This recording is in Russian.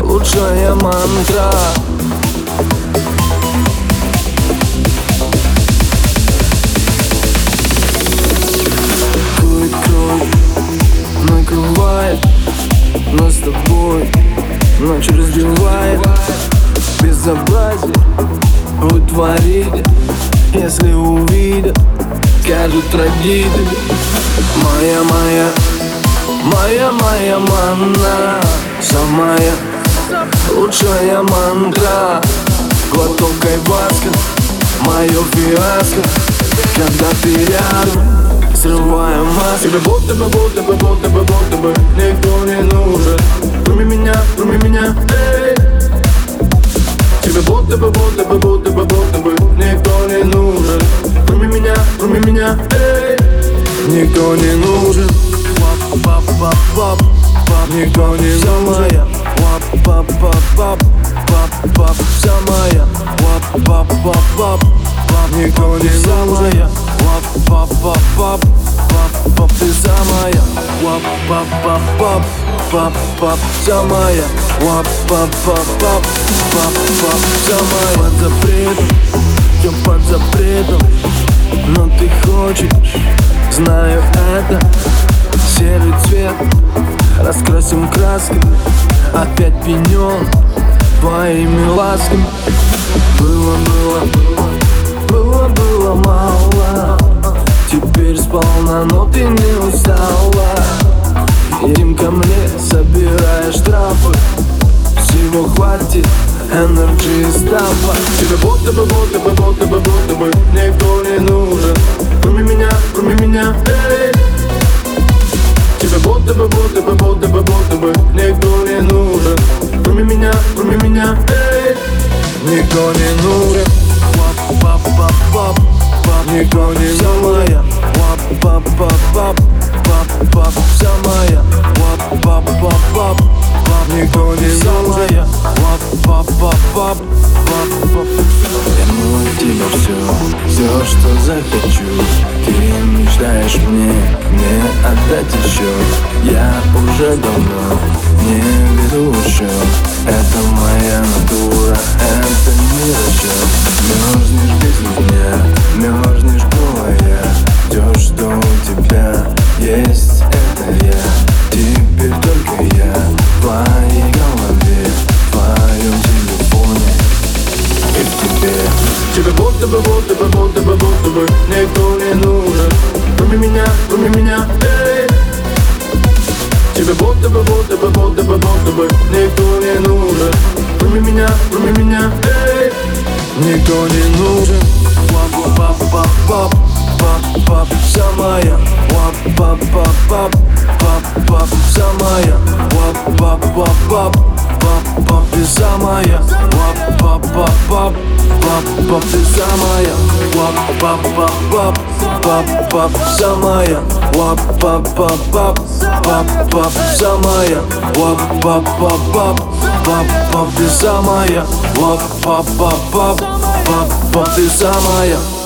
лучшая мантра. Дует кровь, накрывает Нас с тобой ночь разбивает. Безобразие утворили Если увидят, скажут родители. Моя, моя, моя, моя манна Самая лучшая мантра. Глоток айваска, мое фиаско. Когда ты рядом, срываю маску Тебе будто бы, будто бы, будто бы, будто бы Никто не нужен. Кроме меня, кроме меня, эй. Тебе будто бы, будто бы, будто бы, будто бы Никто не нужен. Кроме меня, кроме меня, эй. Никто не нужен Пап, пап, пап, пап, Никто не самая Пап, пап, пап, пап, пап, пап Самая Пап, пап, пап, пап, пап Никто не самая Пап, пап, пап, пап, пап, пап Ты самая Пап, пап, пап, пап, пап, пап Самая Пап, пап, пап, пап, пап, пап Самая Под запретом Все под запретом Но ты хочешь Знаю это Серый цвет. Раскрасим красками Опять пенен Твоими ласками. Было, было Было, было мало. Теперь сполна, но ты не устала. Едем ко мне, собирая штрафы. Всего хватит energy стафа. Тебе будто бы, будто бы, будто бы, будто бы Никто не нужен. Кроме меня, кроме меня, эй кроме меня, эй Никто не нужен. Пап, пап, пап, пап, пап Никто не самая Пап, пап, пап, пап, пап, пап Верну тебе все, все, что захочу. Ты мечтаешь мне, мне отдать еще Я уже давно не веду счет Это моя натура, это не расчет Мерзнешь тебе будто бы, будто бы, будто бы, будто бы Никто не нужен. Кроме меня, кроме меня, эй. Тебе будто бы, будто бы, будто бы, будто бы Никто не нужен. Кроме меня, кроме меня, эй. Никто не нужен. Пап, пап, пап, пап, пап, пап, самая Пап, пап, пап, пап, пап, пап, самая Пап, пап, пап, пап, пап, пап, ты самая Пап, пап, пап, пап, пап, пап, ты самая Пап, пап, пап, пап, пап, пап, самая Пап, пап, пап, пап, пап, пап, самая Пап, пап, пап, пап, пап, пап, ты самая Пап, пап, пап, пап, пап, пап, ты самая